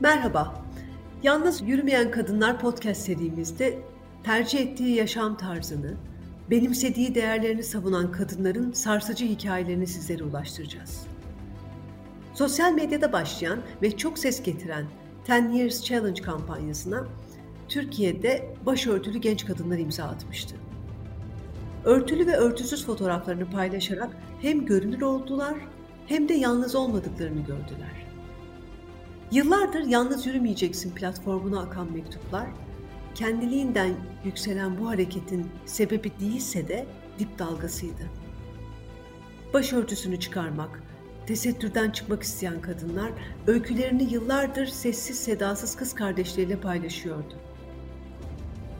Merhaba. Yalnız Yürümeyen Kadınlar podcast serimizde tercih ettiği yaşam tarzını, benimsediği değerlerini savunan kadınların sarsıcı hikayelerini sizlere ulaştıracağız. Sosyal medyada başlayan ve çok ses getiren 10 Years Challenge kampanyasına Türkiye'de başörtülü genç kadınlar imza atmıştı. Örtülü ve örtüsüz fotoğraflarını paylaşarak hem görünür oldular hem de yalnız olmadıklarını gördüler. Yıllardır yalnız yürümeyeceksin platformuna akan mektuplar, kendiliğinden yükselen bu hareketin sebebi değilse de dip dalgasıydı. Başörtüsünü çıkarmak, tesettürden çıkmak isteyen kadınlar öykülerini yıllardır sessiz sedasız kız kardeşleriyle paylaşıyordu.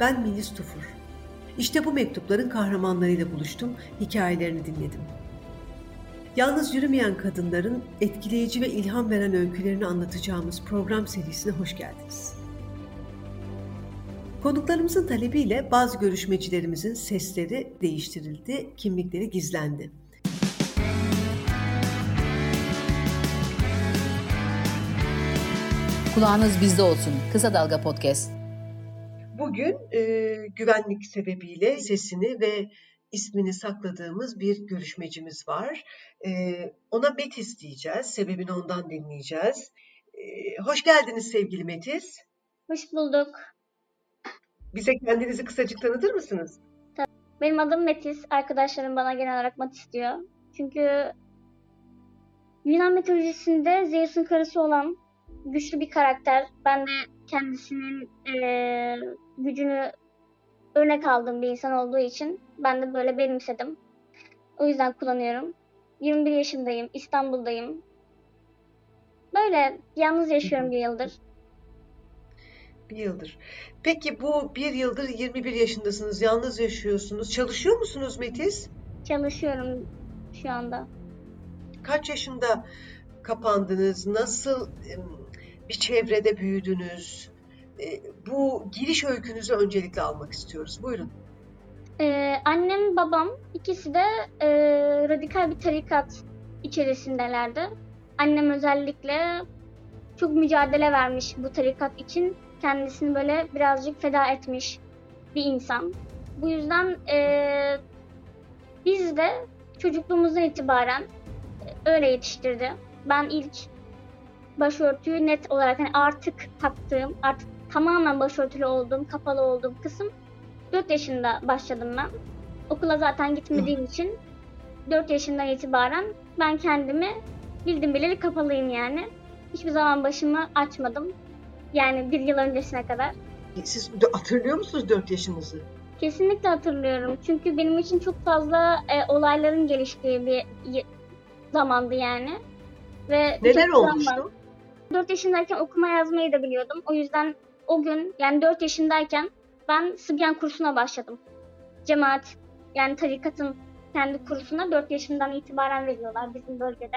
Ben Melis Tufur. İşte bu mektupların kahramanlarıyla buluştum, hikayelerini dinledim. Yalnız yürümeyen kadınların etkileyici ve ilham veren öykülerini anlatacağımız program serisine hoş geldiniz. Konuklarımızın talebiyle bazı görüşmecilerimizin sesleri değiştirildi, kimlikleri gizlendi. Kulağınız bizde olsun. Kısa Dalga Podcast. Bugün e, güvenlik sebebiyle sesini ve ismini sakladığımız bir görüşmecimiz var. E, ona Metis diyeceğiz. Sebebini ondan dinleyeceğiz. Hoş geldiniz sevgili Metis. Hoş bulduk. Bize kendinizi kısacık tanıtır mısınız? Tabii. Benim adım Metis. Arkadaşlarım bana genel olarak Matis diyor. Çünkü Yunan mitolojisinde Zeus'un karısı olan güçlü bir karakter. Ben de kendisinin e, gücünü örnek aldığım bir insan olduğu için ben de böyle benimsedim. O yüzden kullanıyorum. 21 yaşındayım, İstanbul'dayım. Böyle yalnız yaşıyorum bir yıldır. Bir yıldır. Peki bu bir yıldır 21 yaşındasınız, yalnız yaşıyorsunuz. Çalışıyor musunuz Metis? Çalışıyorum şu anda. Kaç yaşında kapandınız? Nasıl bir çevrede büyüdünüz? Bu giriş öykünüzü öncelikle almak istiyoruz. Buyurun. Ee, annem, babam ikisi de e, radikal bir tarikat içerisindelerdi. Annem özellikle çok mücadele vermiş bu tarikat için. Kendisini böyle birazcık feda etmiş bir insan. Bu yüzden e, biz de çocukluğumuzdan itibaren öyle yetiştirdi. Ben ilk başörtüyü net olarak hani artık taktığım, artık tamamen başörtülü olduğum, kapalı olduğum kısım 4 yaşında başladım ben. Okula zaten gitmediğim için 4 yaşından itibaren ben kendimi bildim bileli kapalıyım yani. Hiçbir zaman başımı açmadım. Yani bir yıl öncesine kadar. Siz hatırlıyor musunuz 4 yaşınızı? Kesinlikle hatırlıyorum. Çünkü benim için çok fazla e, olayların geliştiği bir zamandı yani. Ve Neler olmuştu? 4 yaşındayken okuma yazmayı da biliyordum. O yüzden o gün yani 4 yaşındayken ben Sıbyan kursuna başladım. Cemaat yani tarikatın kendi kursuna 4 yaşından itibaren veriyorlar bizim bölgede.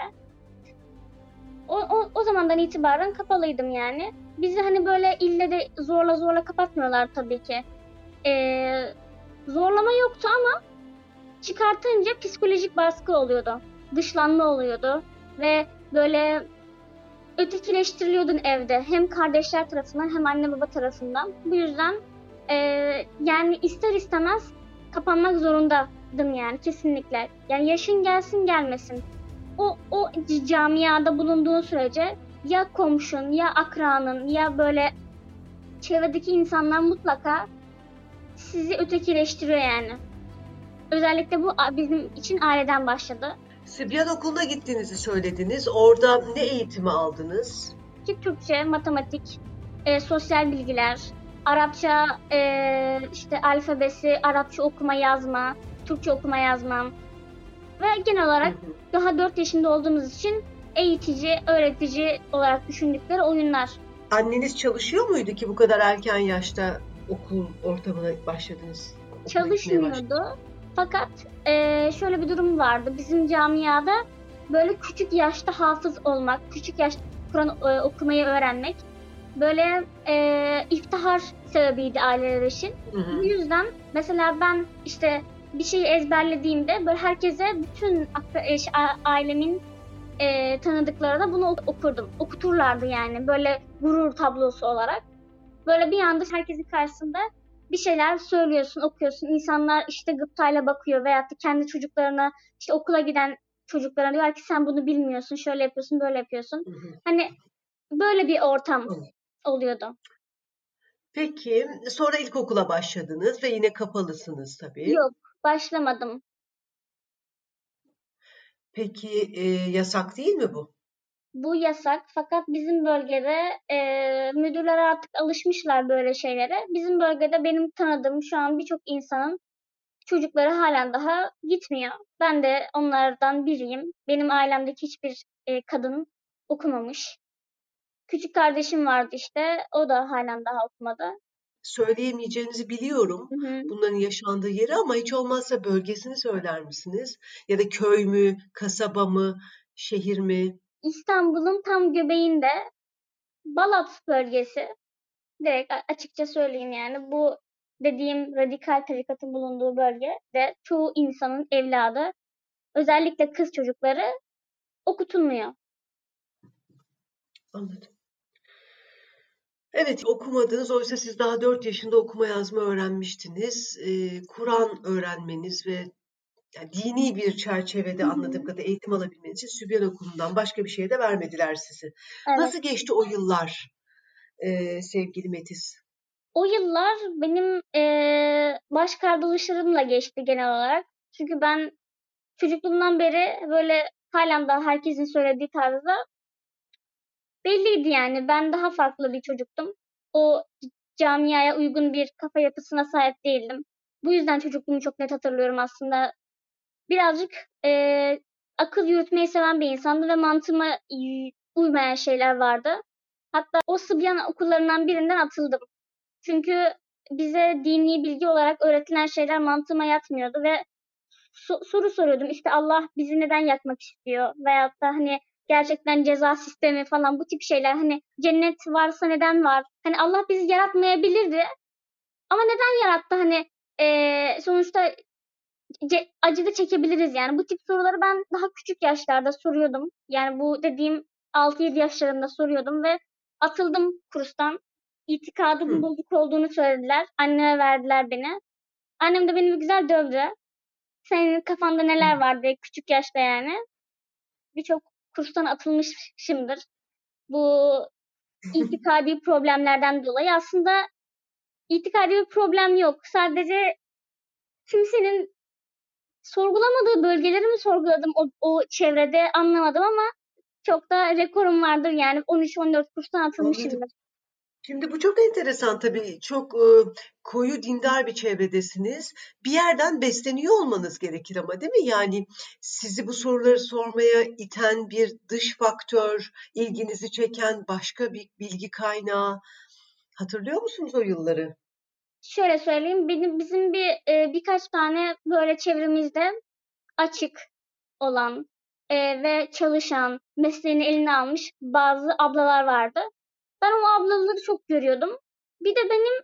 O, o, o zamandan itibaren kapalıydım yani. Bizi hani böyle ille de zorla zorla kapatmıyorlar tabii ki. Ee, zorlama yoktu ama çıkartınca psikolojik baskı oluyordu. Dışlanma oluyordu. Ve böyle ötekileştiriliyordun evde. Hem kardeşler tarafından hem anne baba tarafından. Bu yüzden e, yani ister istemez kapanmak zorundaydım yani kesinlikle. Yani yaşın gelsin gelmesin. O, o camiada bulunduğun sürece ya komşun ya akranın ya böyle çevredeki insanlar mutlaka sizi ötekileştiriyor yani. Özellikle bu bizim için aileden başladı. Sibyan okuluna gittiğinizi söylediniz. Orada ne eğitimi aldınız? Türkçe, matematik, e, sosyal bilgiler, Arapça e, işte alfabesi, Arapça okuma yazma, Türkçe okuma yazmam ve genel olarak daha 4 yaşında olduğumuz için eğitici, öğretici olarak düşündükleri oyunlar. Anneniz çalışıyor muydu ki bu kadar erken yaşta okul ortamına başladınız? Çalışmıyordu. Fakat e, şöyle bir durum vardı. Bizim camiada böyle küçük yaşta hafız olmak, küçük yaşta Kur'an e, okumayı öğrenmek böyle e, iftihar sebebiydi aileler için. Hı hı. Bu yüzden mesela ben işte bir şeyi ezberlediğimde böyle herkese bütün ailemin e, tanıdıkları da bunu okurdum. Okuturlardı yani böyle gurur tablosu olarak. Böyle bir anda herkesin karşısında bir şeyler söylüyorsun, okuyorsun. İnsanlar işte gıptayla bakıyor veyahut da kendi çocuklarına işte okula giden çocuklara diyorlar ki sen bunu bilmiyorsun, şöyle yapıyorsun, böyle yapıyorsun. Hı hı. Hani böyle bir ortam. Oluyordu. Peki sonra ilkokula başladınız ve yine kapalısınız tabii. Yok, başlamadım. Peki e, yasak değil mi bu? Bu yasak fakat bizim bölgede e, müdürler artık alışmışlar böyle şeylere. Bizim bölgede benim tanıdığım şu an birçok insanın çocukları halen daha gitmiyor. Ben de onlardan biriyim. Benim ailemdeki hiçbir e, kadın okumamış. Küçük kardeşim vardı işte. O da halen daha okumadı. Söyleyemeyeceğinizi biliyorum. Hı hı. Bunların yaşandığı yeri ama hiç olmazsa bölgesini söyler misiniz? Ya da köy mü, kasaba mı, şehir mi? İstanbul'un tam göbeğinde Balat bölgesi. Direkt açıkça söyleyeyim yani bu dediğim radikal tarikatın bulunduğu bölgede çoğu insanın evladı özellikle kız çocukları okutulmuyor. Anladım. Evet, okumadınız. Oysa siz daha 4 yaşında okuma yazma öğrenmiştiniz. Ee, Kur'an öğrenmeniz ve yani dini bir çerçevede anladığım kadarıyla eğitim alabilmeniz için Sübyan Okulu'ndan başka bir şeye de vermediler sizi. Evet. Nasıl geçti o yıllar ee, sevgili Metis? O yıllar benim eee baş kaldırışlarımla geçti genel olarak. Çünkü ben çocukluğumdan beri böyle halen daha herkesin söylediği tarzda belliydi yani. Ben daha farklı bir çocuktum. O camiaya uygun bir kafa yapısına sahip değildim. Bu yüzden çocukluğumu çok net hatırlıyorum aslında. Birazcık eee, akıl yürütmeyi seven bir insandı ve mantığıma uymayan şeyler vardı. Hatta o Sıbyan okullarından birinden atıldım. Çünkü bize dini bilgi olarak öğretilen şeyler mantığıma yatmıyordu ve so- soru soruyordum. İşte Allah bizi neden yakmak istiyor? Veyahut da hani gerçekten ceza sistemi falan bu tip şeyler. Hani cennet varsa neden var? Hani Allah bizi yaratmayabilirdi. Ama neden yarattı? Hani eee, sonuçta ce- acı da çekebiliriz yani. Bu tip soruları ben daha küçük yaşlarda soruyordum. Yani bu dediğim 6-7 yaşlarında soruyordum ve atıldım kurstan. İtikadımın bozuk olduğunu söylediler. Anneme verdiler beni. Annem de beni bir güzel dövdü. Senin kafanda neler var diye küçük yaşta yani. Birçok kurstan atılmışımdır. Bu itikadi problemlerden dolayı aslında itikadi bir problem yok. Sadece kimsenin sorgulamadığı bölgeleri mi sorguladım o, o çevrede anlamadım ama çok da rekorum vardır yani 13-14 kurstan atılmışımdır. Şimdi bu çok enteresan tabii. Çok e, koyu dindar bir çevredesiniz. Bir yerden besleniyor olmanız gerekir ama değil mi? Yani sizi bu soruları sormaya iten bir dış faktör, ilginizi çeken başka bir bilgi kaynağı. Hatırlıyor musunuz o yılları? Şöyle söyleyeyim benim bizim bir e, birkaç tane böyle çevremizde açık olan e, ve çalışan mesleğini eline almış bazı ablalar vardı. Ben o ablaları çok görüyordum. Bir de benim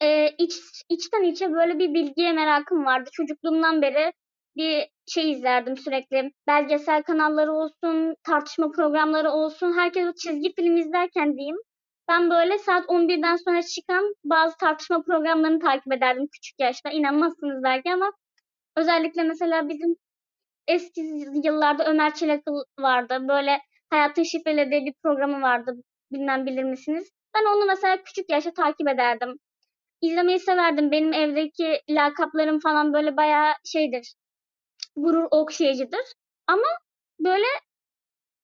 e, iç, içten içe böyle bir bilgiye merakım vardı. Çocukluğumdan beri bir şey izlerdim sürekli. Belgesel kanalları olsun, tartışma programları olsun. Herkes o çizgi film izlerken diyeyim. Ben böyle saat 11'den sonra çıkan bazı tartışma programlarını takip ederdim küçük yaşta. İnanmazsınız belki ama özellikle mesela bizim eski yıllarda Ömer Çelakıl vardı. Böyle Hayatın Şifreleri diye bir programı vardı. Bilmem bilir misiniz? Ben onu mesela küçük yaşta takip ederdim. İzlemeyi severdim. Benim evdeki lakaplarım falan böyle bayağı şeydir. Gurur okşayıcıdır. Ama böyle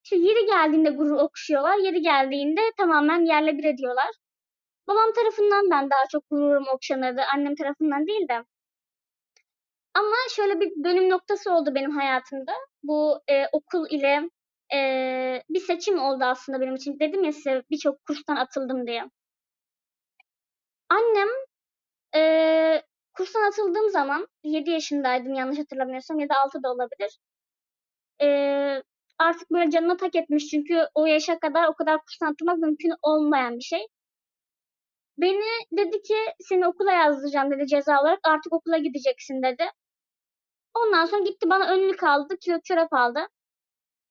işte yeri geldiğinde gurur okşuyorlar. Yeri geldiğinde tamamen yerle bir ediyorlar. Babam tarafından ben daha çok gururum okşanırdı. Annem tarafından değil de. Ama şöyle bir dönüm noktası oldu benim hayatımda. Bu e, okul ile e, bir seçim oldu aslında benim için. Dedim ya size birçok kurstan atıldım diye. Annem e, kurstan atıldığım zaman 7 yaşındaydım yanlış hatırlamıyorsam ya da 6 da olabilir. E, artık böyle canına tak etmiş çünkü o yaşa kadar o kadar kurstan atılmak mümkün olmayan bir şey. Beni dedi ki seni okula yazdıracağım dedi ceza olarak artık okula gideceksin dedi. Ondan sonra gitti bana önlük aldı, kilo çorap aldı.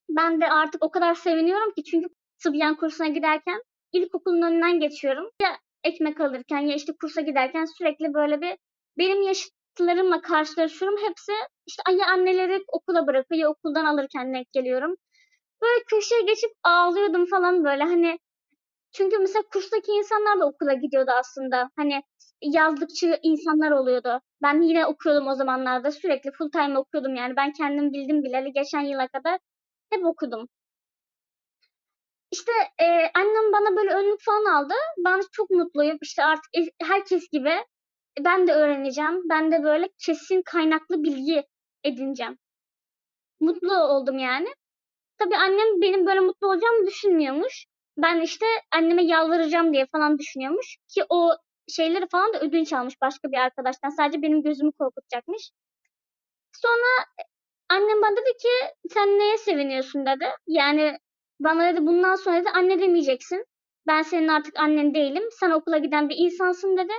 Ben de artık o kadar seviniyorum ki çünkü Sıbyan kursuna giderken ilkokulun önünden geçiyorum. Ya ekmek alırken ya işte kursa giderken sürekli böyle bir benim yaşıtlarımla karşılaşıyorum. Hepsi işte ya anneleri okula bırakıyor ya okuldan alırken denk geliyorum. Böyle köşeye geçip ağlıyordum falan böyle hani çünkü mesela kurstaki insanlar da okula gidiyordu aslında. Hani yazlıkçı insanlar oluyordu. Ben yine okuyordum o zamanlarda. Sürekli full time okuyordum yani. Ben kendim bildim bileli geçen yıla kadar hep okudum. İşte e, annem bana böyle önlük falan aldı. Ben çok mutluyum. İşte artık herkes gibi ben de öğreneceğim. Ben de böyle kesin kaynaklı bilgi edineceğim. Mutlu oldum yani. Tabii annem benim böyle mutlu olacağımı düşünmüyormuş. Ben işte anneme yalvaracağım diye falan düşünüyormuş. Ki o şeyleri falan da ödünç almış başka bir arkadaştan. Sadece benim gözümü korkutacakmış. Sonra annem bana dedi ki sen neye seviniyorsun dedi. Yani bana dedi bundan sonra dedi anne demeyeceksin. Ben senin artık annen değilim. Sen okula giden bir insansın dedi.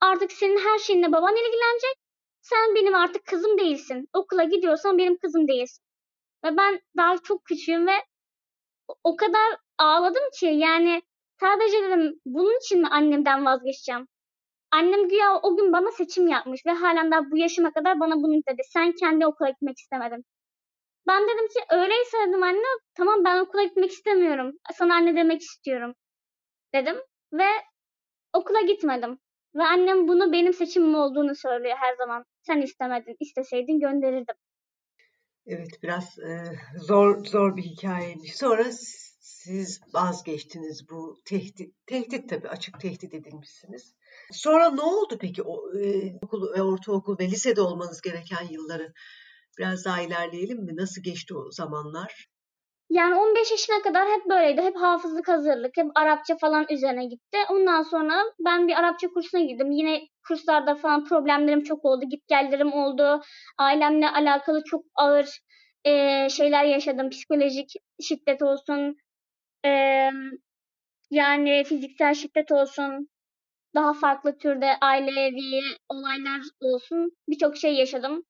Artık senin her şeyinle baban ilgilenecek. Sen benim artık kızım değilsin. Okula gidiyorsan benim kızım değilsin. Ve ben daha çok küçüğüm ve o kadar ağladım ki yani sadece dedim bunun için mi annemden vazgeçeceğim? Annem güya o gün bana seçim yapmış ve halen daha bu yaşıma kadar bana bunu dedi. Sen kendi okula gitmek istemedin. Ben dedim ki öyleyse dedim anne tamam ben okula gitmek istemiyorum. Sana anne demek istiyorum dedim ve okula gitmedim. Ve annem bunu benim seçimim olduğunu söylüyor her zaman. Sen istemedin, isteseydin gönderirdim. Evet biraz e, zor zor bir hikayeymiş. Sonra siz vazgeçtiniz bu tehdit, tehdit tabii açık tehdit edilmişsiniz. Sonra ne oldu peki o e, okul ve ortaokul ve lisede olmanız gereken yılları biraz daha ilerleyelim mi? Nasıl geçti o zamanlar? Yani 15 yaşına kadar hep böyleydi. Hep hafızlık hazırlık, hep Arapça falan üzerine gitti. Ondan sonra ben bir Arapça kursuna girdim. Yine kurslarda falan problemlerim çok oldu. Git gellerim oldu. Ailemle alakalı çok ağır e, şeyler yaşadım. Psikolojik şiddet olsun, e, yani fiziksel şiddet olsun, daha farklı türde ailevi olaylar olsun. Birçok şey yaşadım.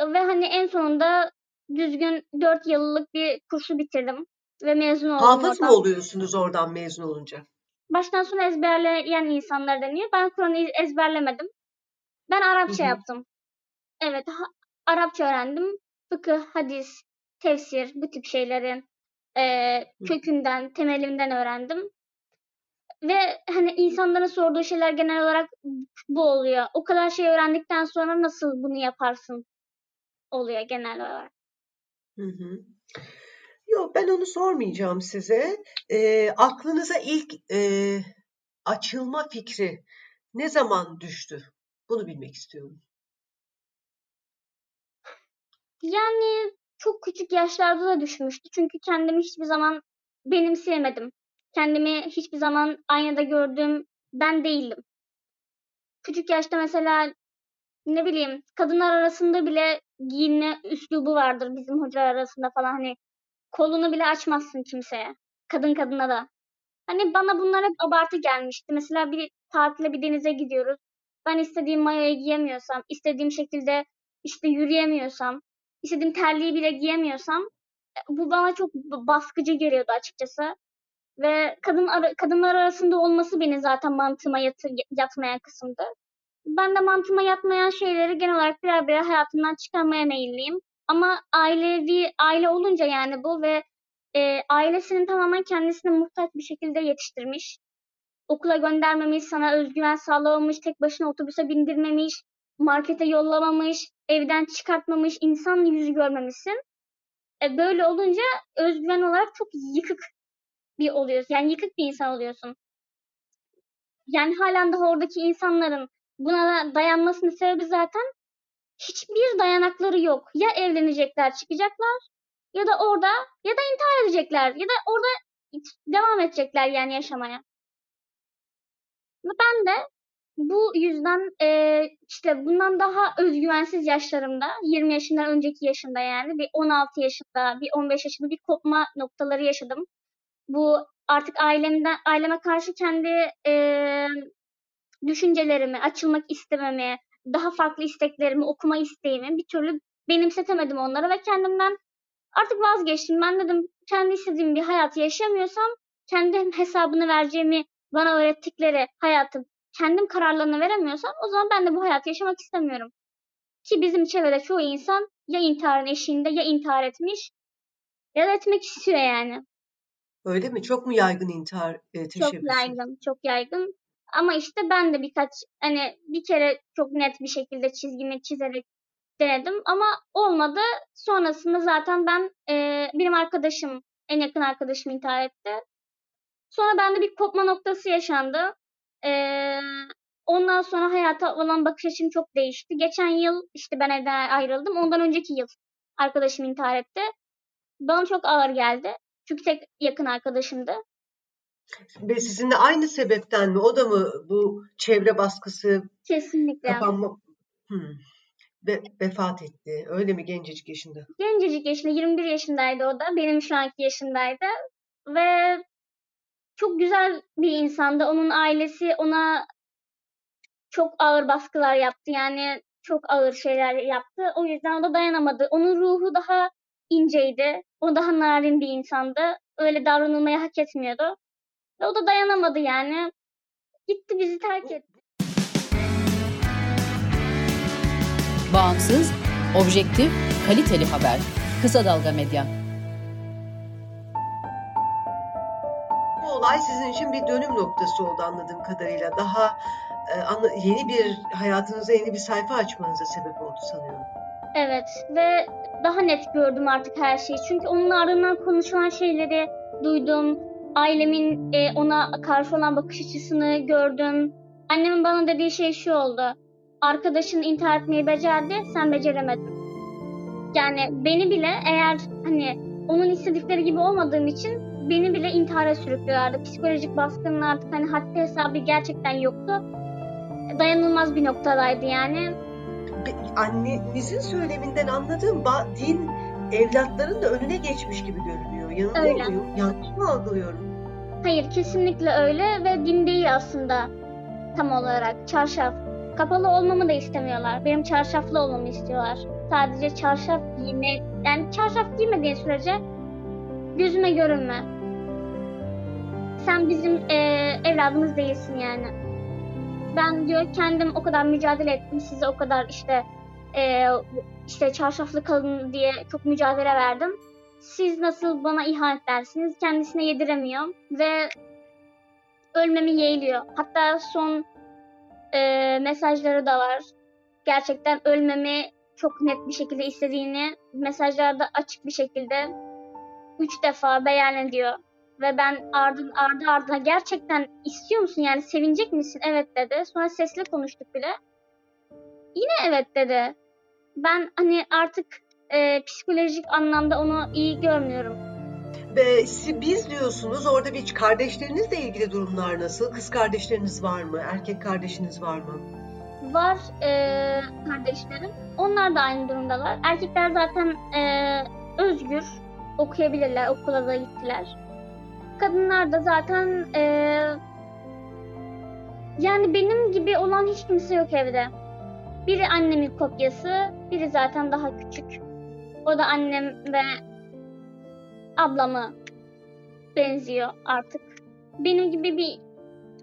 Ve hani en sonunda düzgün 4 yıllık bir kursu bitirdim ve mezun oldum. Hafız mı oluyorsunuz oradan mezun olunca? Baştan sona ezberleyen insanlar deniyor. Ben Kur'an'ı ezberlemedim. Ben Arapça Hı-hı. yaptım. Evet, Arapça öğrendim. Fıkıh, hadis, tefsir, bu tip şeylerin e, kökünden, temelinden öğrendim. Ve hani insanların sorduğu şeyler genel olarak bu oluyor. O kadar şey öğrendikten sonra nasıl bunu yaparsın oluyor genel olarak. Hı hı. Yok ben onu sormayacağım size. E, aklınıza ilk e, açılma fikri ne zaman düştü? Bunu bilmek istiyorum. Yani çok küçük yaşlarda da düşmüştü. Çünkü kendimi hiçbir zaman benimseyemedim. Kendimi hiçbir zaman aynada gördüğüm ben değildim. Küçük yaşta mesela ne bileyim kadınlar arasında bile giyinme üslubu vardır bizim hocalar arasında falan hani kolunu bile açmazsın kimseye. Kadın kadına da. Hani bana bunlar hep abartı gelmişti. Mesela bir tatile bir denize gidiyoruz. Ben istediğim mayoyu giyemiyorsam, istediğim şekilde işte yürüyemiyorsam, istediğim terliği bile giyemiyorsam e, bu bana çok baskıcı geliyordu açıkçası. Ve kadın kadınlar arasında olması beni zaten mantığıma yatı, yatmayan kısımdı ben de mantığıma yatmayan şeyleri genel olarak birer birer hayatımdan çıkarmaya meyilliyim. Ama ailevi aile olunca yani bu ve e, ailesinin tamamen kendisine muhtaç bir şekilde yetiştirmiş. Okula göndermemiş, sana özgüven sağlamamış, tek başına otobüse bindirmemiş, markete yollamamış, evden çıkartmamış, insan yüzü görmemişsin. E, böyle olunca özgüven olarak çok yıkık bir oluyorsun. Yani yıkık bir insan oluyorsun. Yani halen daha oradaki insanların buna dayanmasının sebebi zaten hiçbir dayanakları yok. Ya evlenecekler, çıkacaklar ya da orada ya da intihar edecekler ya da orada devam edecekler yani yaşamaya. Ben de bu yüzden e, işte bundan daha özgüvensiz yaşlarımda 20 yaşından önceki yaşında yani bir 16 yaşında bir 15 yaşında bir kopma noktaları yaşadım. Bu artık ailemden aileme karşı kendi e, düşüncelerimi, açılmak istememi, daha farklı isteklerimi, okuma isteğimi bir türlü benimsetemedim onlara ve kendimden Artık vazgeçtim. Ben dedim kendi istediğim bir hayatı yaşamıyorsam kendi hesabını vereceğimi bana öğrettikleri hayatı kendim kararlarını veremiyorsam o zaman ben de bu hayatı yaşamak istemiyorum. Ki bizim çevrede çoğu insan ya intiharın eşiğinde ya intihar etmiş ya da etmek istiyor yani. Öyle mi? Çok mu yaygın intihar e, teşebbüsü? Çok yaygın, çok yaygın. Ama işte ben de birkaç hani bir kere çok net bir şekilde çizgimi çizerek denedim ama olmadı. Sonrasında zaten ben e, benim arkadaşım, en yakın arkadaşım intihar etti. Sonra bende bir kopma noktası yaşandı. E, ondan sonra hayata olan bakış açım çok değişti. Geçen yıl işte ben evden ayrıldım. Ondan önceki yıl arkadaşım intihar etti. Bana çok ağır geldi. Çünkü tek yakın arkadaşımdı. Ve sizinle aynı sebepten mi? O da mı bu çevre baskısı, Kesinlikle. kapanma... Hmm. Ve vefat etti. Öyle mi gencecik yaşında? Gencecik yaşında 21 yaşındaydı o da. Benim şu anki yaşındaydı. Ve çok güzel bir insandı. Onun ailesi ona çok ağır baskılar yaptı. Yani çok ağır şeyler yaptı. O yüzden o da dayanamadı. Onun ruhu daha inceydi. O daha narin bir insandı. Öyle davranılmayı hak etmiyordu. Ve o da dayanamadı yani. Gitti bizi terk etti. Bağımsız, objektif, kaliteli haber. Kısa Dalga Medya. Bu olay sizin için bir dönüm noktası oldu anladığım kadarıyla. Daha e, yeni bir hayatınıza yeni bir sayfa açmanıza sebep oldu sanıyorum. Evet ve daha net gördüm artık her şeyi. Çünkü onun ardından konuşulan şeyleri duydum. Ailemin e, ona karşı olan bakış açısını gördüm. Annemin bana dediği şey şu oldu. Arkadaşın intihar etmeyi becerdi, sen beceremedin. Yani beni bile eğer hani onun istedikleri gibi olmadığım için beni bile intihara sürüklüyorlardı. Psikolojik baskının artık hani haddi hesabı gerçekten yoktu. Dayanılmaz bir noktadaydı yani. Annenizin söyleminden anladığım din evlatların da önüne geçmiş gibi görünüyor. Yanılıyor muyum? Yanlış mı algılıyorum? Hayır kesinlikle öyle ve din değil aslında tam olarak çarşaf. Kapalı olmamı da istemiyorlar. Benim çarşaflı olmamı istiyorlar. Sadece çarşaf giyme, yani çarşaf giymediğin sürece gözüme görünme. Sen bizim eee, evladımız değilsin yani. Ben diyor kendim o kadar mücadele ettim, size o kadar işte eee, işte çarşaflı kalın diye çok mücadele verdim siz nasıl bana ihanet dersiniz kendisine yediremiyor ve ölmemi yeğliyor. Hatta son e, mesajları da var. Gerçekten ölmemi çok net bir şekilde istediğini mesajlarda açık bir şekilde üç defa beyan ediyor. Ve ben ardı, ardı ardına gerçekten istiyor musun yani sevinecek misin? Evet dedi. Sonra sesli konuştuk bile. Yine evet dedi. Ben hani artık e, psikolojik anlamda onu iyi görmüyorum. Si- biz diyorsunuz orada bir kardeşlerinizle ilgili durumlar nasıl? Kız kardeşleriniz var mı? Erkek kardeşiniz var mı? Var e, kardeşlerim. Onlar da aynı durumdalar. Erkekler zaten e, özgür. Okuyabilirler. Okula da gittiler. Kadınlar da zaten e, yani benim gibi olan hiç kimse yok evde. Biri annemin kopyası, biri zaten daha küçük. O da annem ve ablamı benziyor artık. Benim gibi bir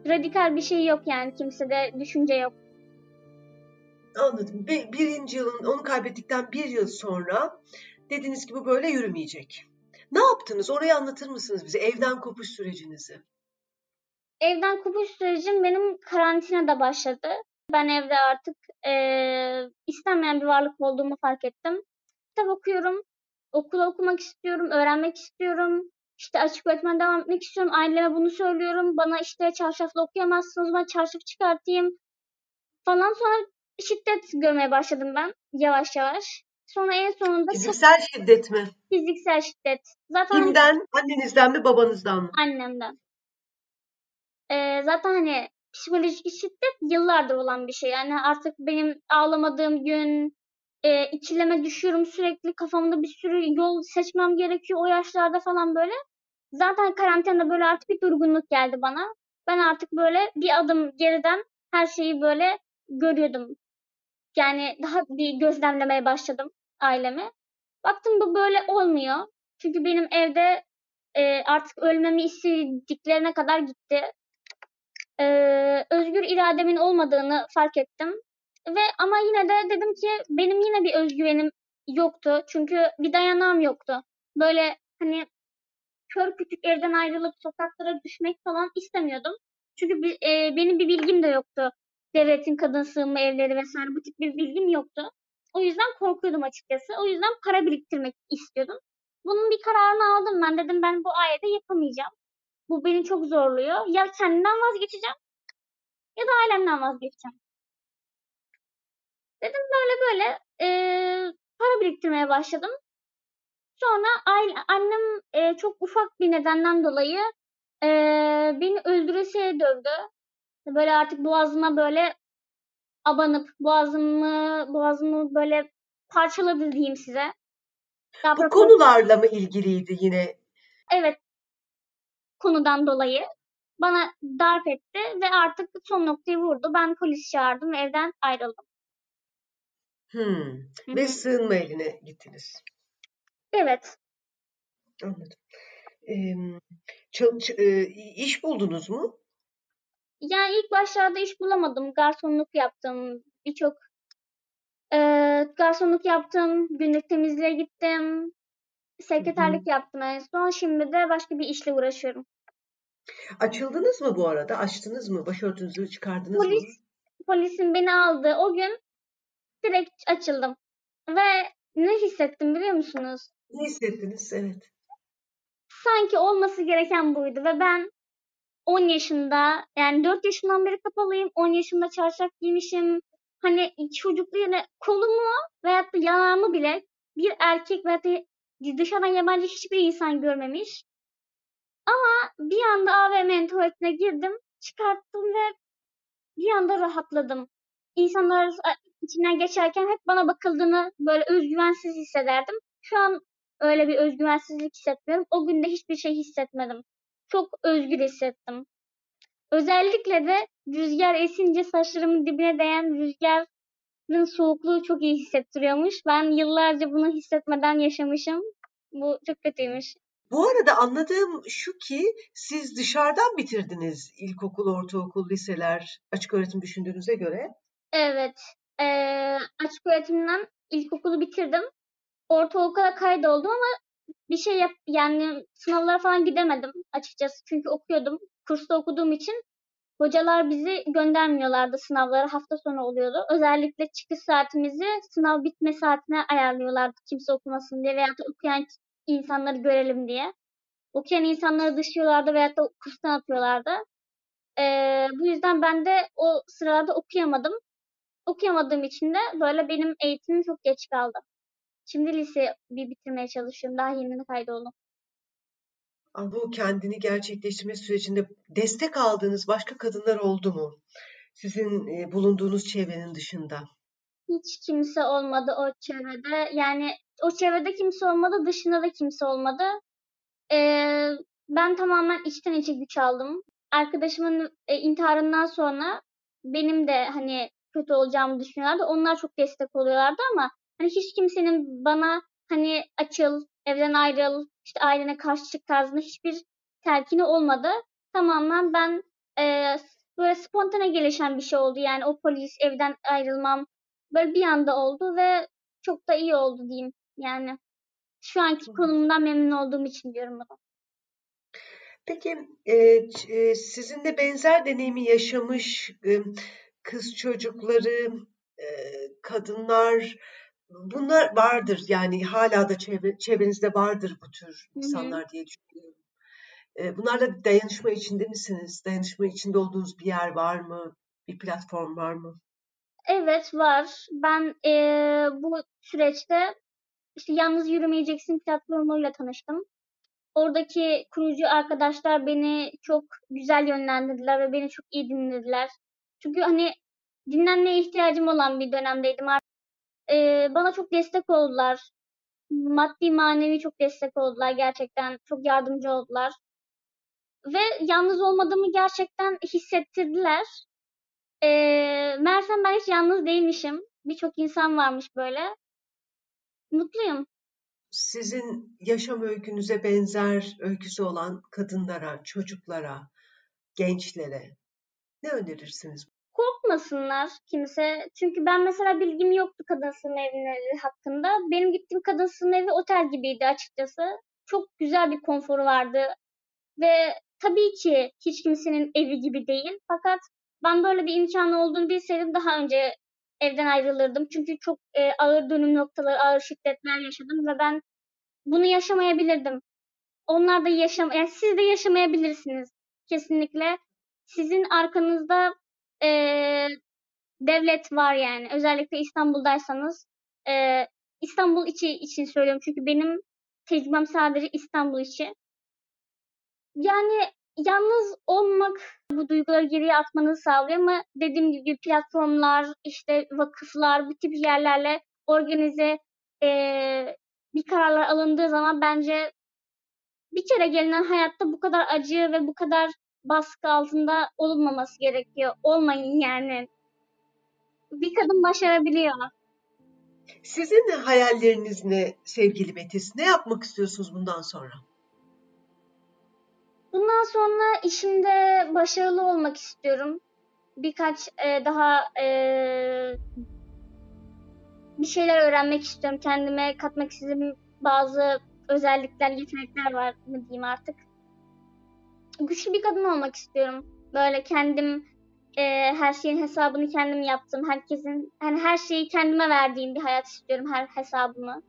radikal bir şey yok yani kimsede düşünce yok. Anladım. Ve birinci yılın, onu kaybettikten bir yıl sonra dediniz ki bu böyle yürümeyecek. Ne yaptınız? Orayı anlatır mısınız bize? Evden kopuş sürecinizi. Evden kopuş sürecim benim karantinada başladı. Ben evde artık eee, istenmeyen bir varlık olduğumu fark ettim. Kitap okuyorum, okula okumak istiyorum, öğrenmek istiyorum. İşte açık öğretmen devam etmek istiyorum. Aileme bunu söylüyorum. Bana işte çarşafla okuyamazsınız, ben çarşaf çıkartayım falan. Sonra şiddet görmeye başladım ben yavaş yavaş. Sonra en sonunda çok Fiziksel şiddet mi? fiziksel şiddet. Zaten Kimden? Annenizden mi, babanızdan mı? annemden. Ee, zaten hani psikolojik şiddet yıllardır olan bir şey. Yani artık benim ağlamadığım gün, e, ikileme düşüyorum sürekli. Kafamda bir sürü yol seçmem gerekiyor o yaşlarda falan böyle. Zaten karantinada böyle artık bir durgunluk geldi bana. Ben artık böyle bir adım geriden her şeyi böyle görüyordum. Yani daha bir gözlemlemeye başladım ailemi. Baktım bu böyle olmuyor. Çünkü benim evde e, artık ölmemi istediklerine kadar gitti. E, özgür irademin olmadığını fark ettim. Ve ama yine de dedim ki benim yine bir özgüvenim yoktu. Çünkü bir dayanağım yoktu. Böyle hani kör küçük evden ayrılıp sokaklara düşmek falan istemiyordum. Çünkü e, benim bir bilgim de yoktu. Devletin kadın sığınma evleri vesaire bu tip bir bilgim yoktu. O yüzden korkuyordum açıkçası. O yüzden para biriktirmek istiyordum. Bunun bir kararını aldım ben. Dedim ben bu ayede yapamayacağım. Bu beni çok zorluyor. Ya kendimden vazgeçeceğim ya da ailemden vazgeçeceğim. Dedim böyle böyle e, para biriktirmeye başladım. Sonra aile, annem e, çok ufak bir nedenden dolayı e, beni öldüresiye dövdü. Böyle artık boğazıma böyle abanıp boğazımı boğazımı böyle parçaladı diyeyim size. Daha Bu konularla mı ilgiliydi yine? Evet. Konudan dolayı bana darp etti ve artık son noktayı vurdu. Ben polis çağırdım ve evden ayrıldım. Hmm. Ve sığınma eline gittiniz. Evet. Anladım. Ee, çalış, e, iş buldunuz mu? Yani ilk başlarda iş bulamadım. Garsonluk yaptım. Birçok e, garsonluk yaptım. Günlük temizliğe gittim. Sekreterlik Hı-hı. yaptım en son. Şimdi de başka bir işle uğraşıyorum. Açıldınız mı bu arada? Açtınız mı? Başörtünüzü çıkardınız Polis, mı? Polisin beni aldı. O gün direkt açıldım. Ve ne hissettim biliyor musunuz? Ne hissettiniz? Evet. Sanki olması gereken buydu ve ben 10 yaşında yani 4 yaşından beri kapalıyım. 10 yaşında çarşaf giymişim. Hani çocuklu yine kolumu veyahut da yanağımı bile bir erkek veyahut da dışarıdan yabancı hiçbir insan görmemiş. Ama bir anda AVM'nin tuvaletine girdim, çıkarttım ve bir anda rahatladım. İnsanlar içinden geçerken hep bana bakıldığını böyle özgüvensiz hissederdim. Şu an öyle bir özgüvensizlik hissetmiyorum. O günde hiçbir şey hissetmedim. Çok özgür hissettim. Özellikle de rüzgar esince saçlarımın dibine değen rüzgarın soğukluğu çok iyi hissettiriyormuş. Ben yıllarca bunu hissetmeden yaşamışım. Bu çok kötüymüş. Bu arada anladığım şu ki siz dışarıdan bitirdiniz ilkokul, ortaokul, liseler, açık öğretim düşündüğünüze göre. Evet. Ee, açık öğretimden ilkokulu bitirdim. Ortaokula kaydoldum ama bir şey yap yani sınavlara falan gidemedim açıkçası. Çünkü okuyordum. Kursta okuduğum için hocalar bizi göndermiyorlardı sınavlara. Hafta sonu oluyordu. Özellikle çıkış saatimizi sınav bitme saatine ayarlıyorlardı kimse okumasın diye veya okuyan insanları görelim diye. Okuyan insanları dışlıyorlardı veya da kurstan atıyorlardı. Ee, bu yüzden ben de o sırada okuyamadım. Okuyamadığım için de böyle benim eğitimim çok geç kaldı. Şimdi lise bir bitirmeye çalışıyorum. Daha yeni kaydoldum. Bu kendini gerçekleştirme sürecinde destek aldığınız başka kadınlar oldu mu? Sizin bulunduğunuz çevrenin dışında. Hiç kimse olmadı o çevrede. Yani o çevrede kimse olmadı, dışında da kimse olmadı. Ee, ben tamamen içten içe güç aldım. Arkadaşımın e, intiharından sonra benim de hani kötü olacağımı düşünüyorlardı. Onlar çok destek oluyorlardı ama hani hiç kimsenin bana hani açıl, evden ayrıl, işte ailene karşı çık tarzında hiçbir telkini olmadı. Tamamen ben e, böyle spontane gelişen bir şey oldu. Yani o polis evden ayrılmam böyle bir anda oldu ve çok da iyi oldu diyeyim. Yani şu anki konumdan memnun olduğum için diyorum bunu. Peki e, sizinle benzer deneyimi yaşamış e, kız çocukları, e, kadınlar bunlar vardır. Yani hala da çevre, çevrenizde vardır bu tür insanlar Hı-hı. diye düşünüyorum. E, bunlarla dayanışma içinde misiniz? Dayanışma içinde olduğunuz bir yer var mı? Bir platform var mı? Evet var. Ben e, bu süreçte işte Yalnız Yürümeyeceksin platformuyla tanıştım. Oradaki kurucu arkadaşlar beni çok güzel yönlendirdiler ve beni çok iyi dinlediler. Çünkü hani dinlenmeye ihtiyacım olan bir dönemdeydim. Ee, bana çok destek oldular. Maddi manevi çok destek oldular gerçekten. Çok yardımcı oldular. Ve yalnız olmadığımı gerçekten hissettirdiler. Ee, meğersem ben hiç yalnız değilmişim. Birçok insan varmış böyle. Mutluyum. sizin yaşam öykünüze benzer öyküsü olan kadınlara, çocuklara, gençlere ne önerirsiniz? Korkmasınlar kimse. Çünkü ben mesela bilgim yoktu kadın sığınma evleri hakkında. Benim gittiğim kadın sığınma evi otel gibiydi açıkçası. Çok güzel bir konforu vardı. Ve tabii ki hiç kimsenin evi gibi değil. Fakat ben böyle bir imkan olduğunu bilseydim daha önce evden ayrılırdım. Çünkü çok e, ağır dönüm noktaları, ağır şiddetler yaşadım ve ben bunu yaşamayabilirdim. Onlar da yaşam, yani siz de yaşamayabilirsiniz kesinlikle. Sizin arkanızda e, devlet var yani. Özellikle İstanbul'daysanız. E, İstanbul içi için söylüyorum çünkü benim tecrübem sadece İstanbul içi. Yani yalnız olmak bu duyguları geriye atmanızı sağlıyor ama dediğim gibi platformlar, işte vakıflar, bu tip yerlerle organize e, bir kararlar alındığı zaman bence bir kere gelinen hayatta bu kadar acı ve bu kadar baskı altında olunmaması gerekiyor. Olmayın yani. Bir kadın başarabiliyor. Sizin hayalleriniz ne sevgili Metis? Ne yapmak istiyorsunuz bundan sonra? Bundan sonra işimde başarılı olmak istiyorum. Birkaç e, daha e, bir şeyler öğrenmek istiyorum. Kendime katmak istediğim bazı özellikler, yetenekler var mı diyeyim artık. Güçlü bir kadın olmak istiyorum. Böyle kendim e, her şeyin hesabını kendim yaptım. Herkesin hani her şeyi kendime verdiğim bir hayat istiyorum her hesabımı.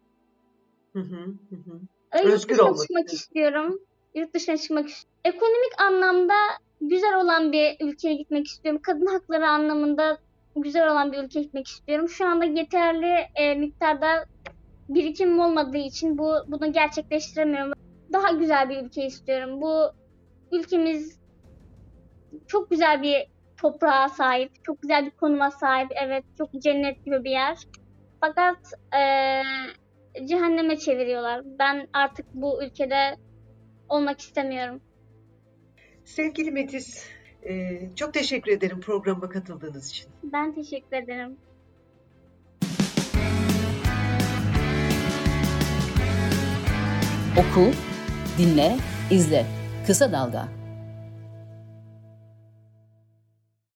Hı hı, hı. Öyle Özgür olmak istiyorum. Yurt dışına çıkmak istiyorum. Ekonomik anlamda güzel olan bir ülkeye gitmek istiyorum. Kadın hakları anlamında güzel olan bir ülkeye gitmek istiyorum. Şu anda yeterli e, miktarda birikimim olmadığı için bu bunu gerçekleştiremiyorum. Daha güzel bir ülke istiyorum. Bu ülkemiz çok güzel bir toprağa sahip, çok güzel bir konuma sahip. Evet, çok cennet gibi bir yer. Fakat eee, cehenneme çeviriyorlar. Ben artık bu ülkede olmak istemiyorum. Sevgili Metis, e, çok teşekkür ederim programa katıldığınız için. Ben teşekkür ederim. Oku, dinle, izle. Kısa Dalga.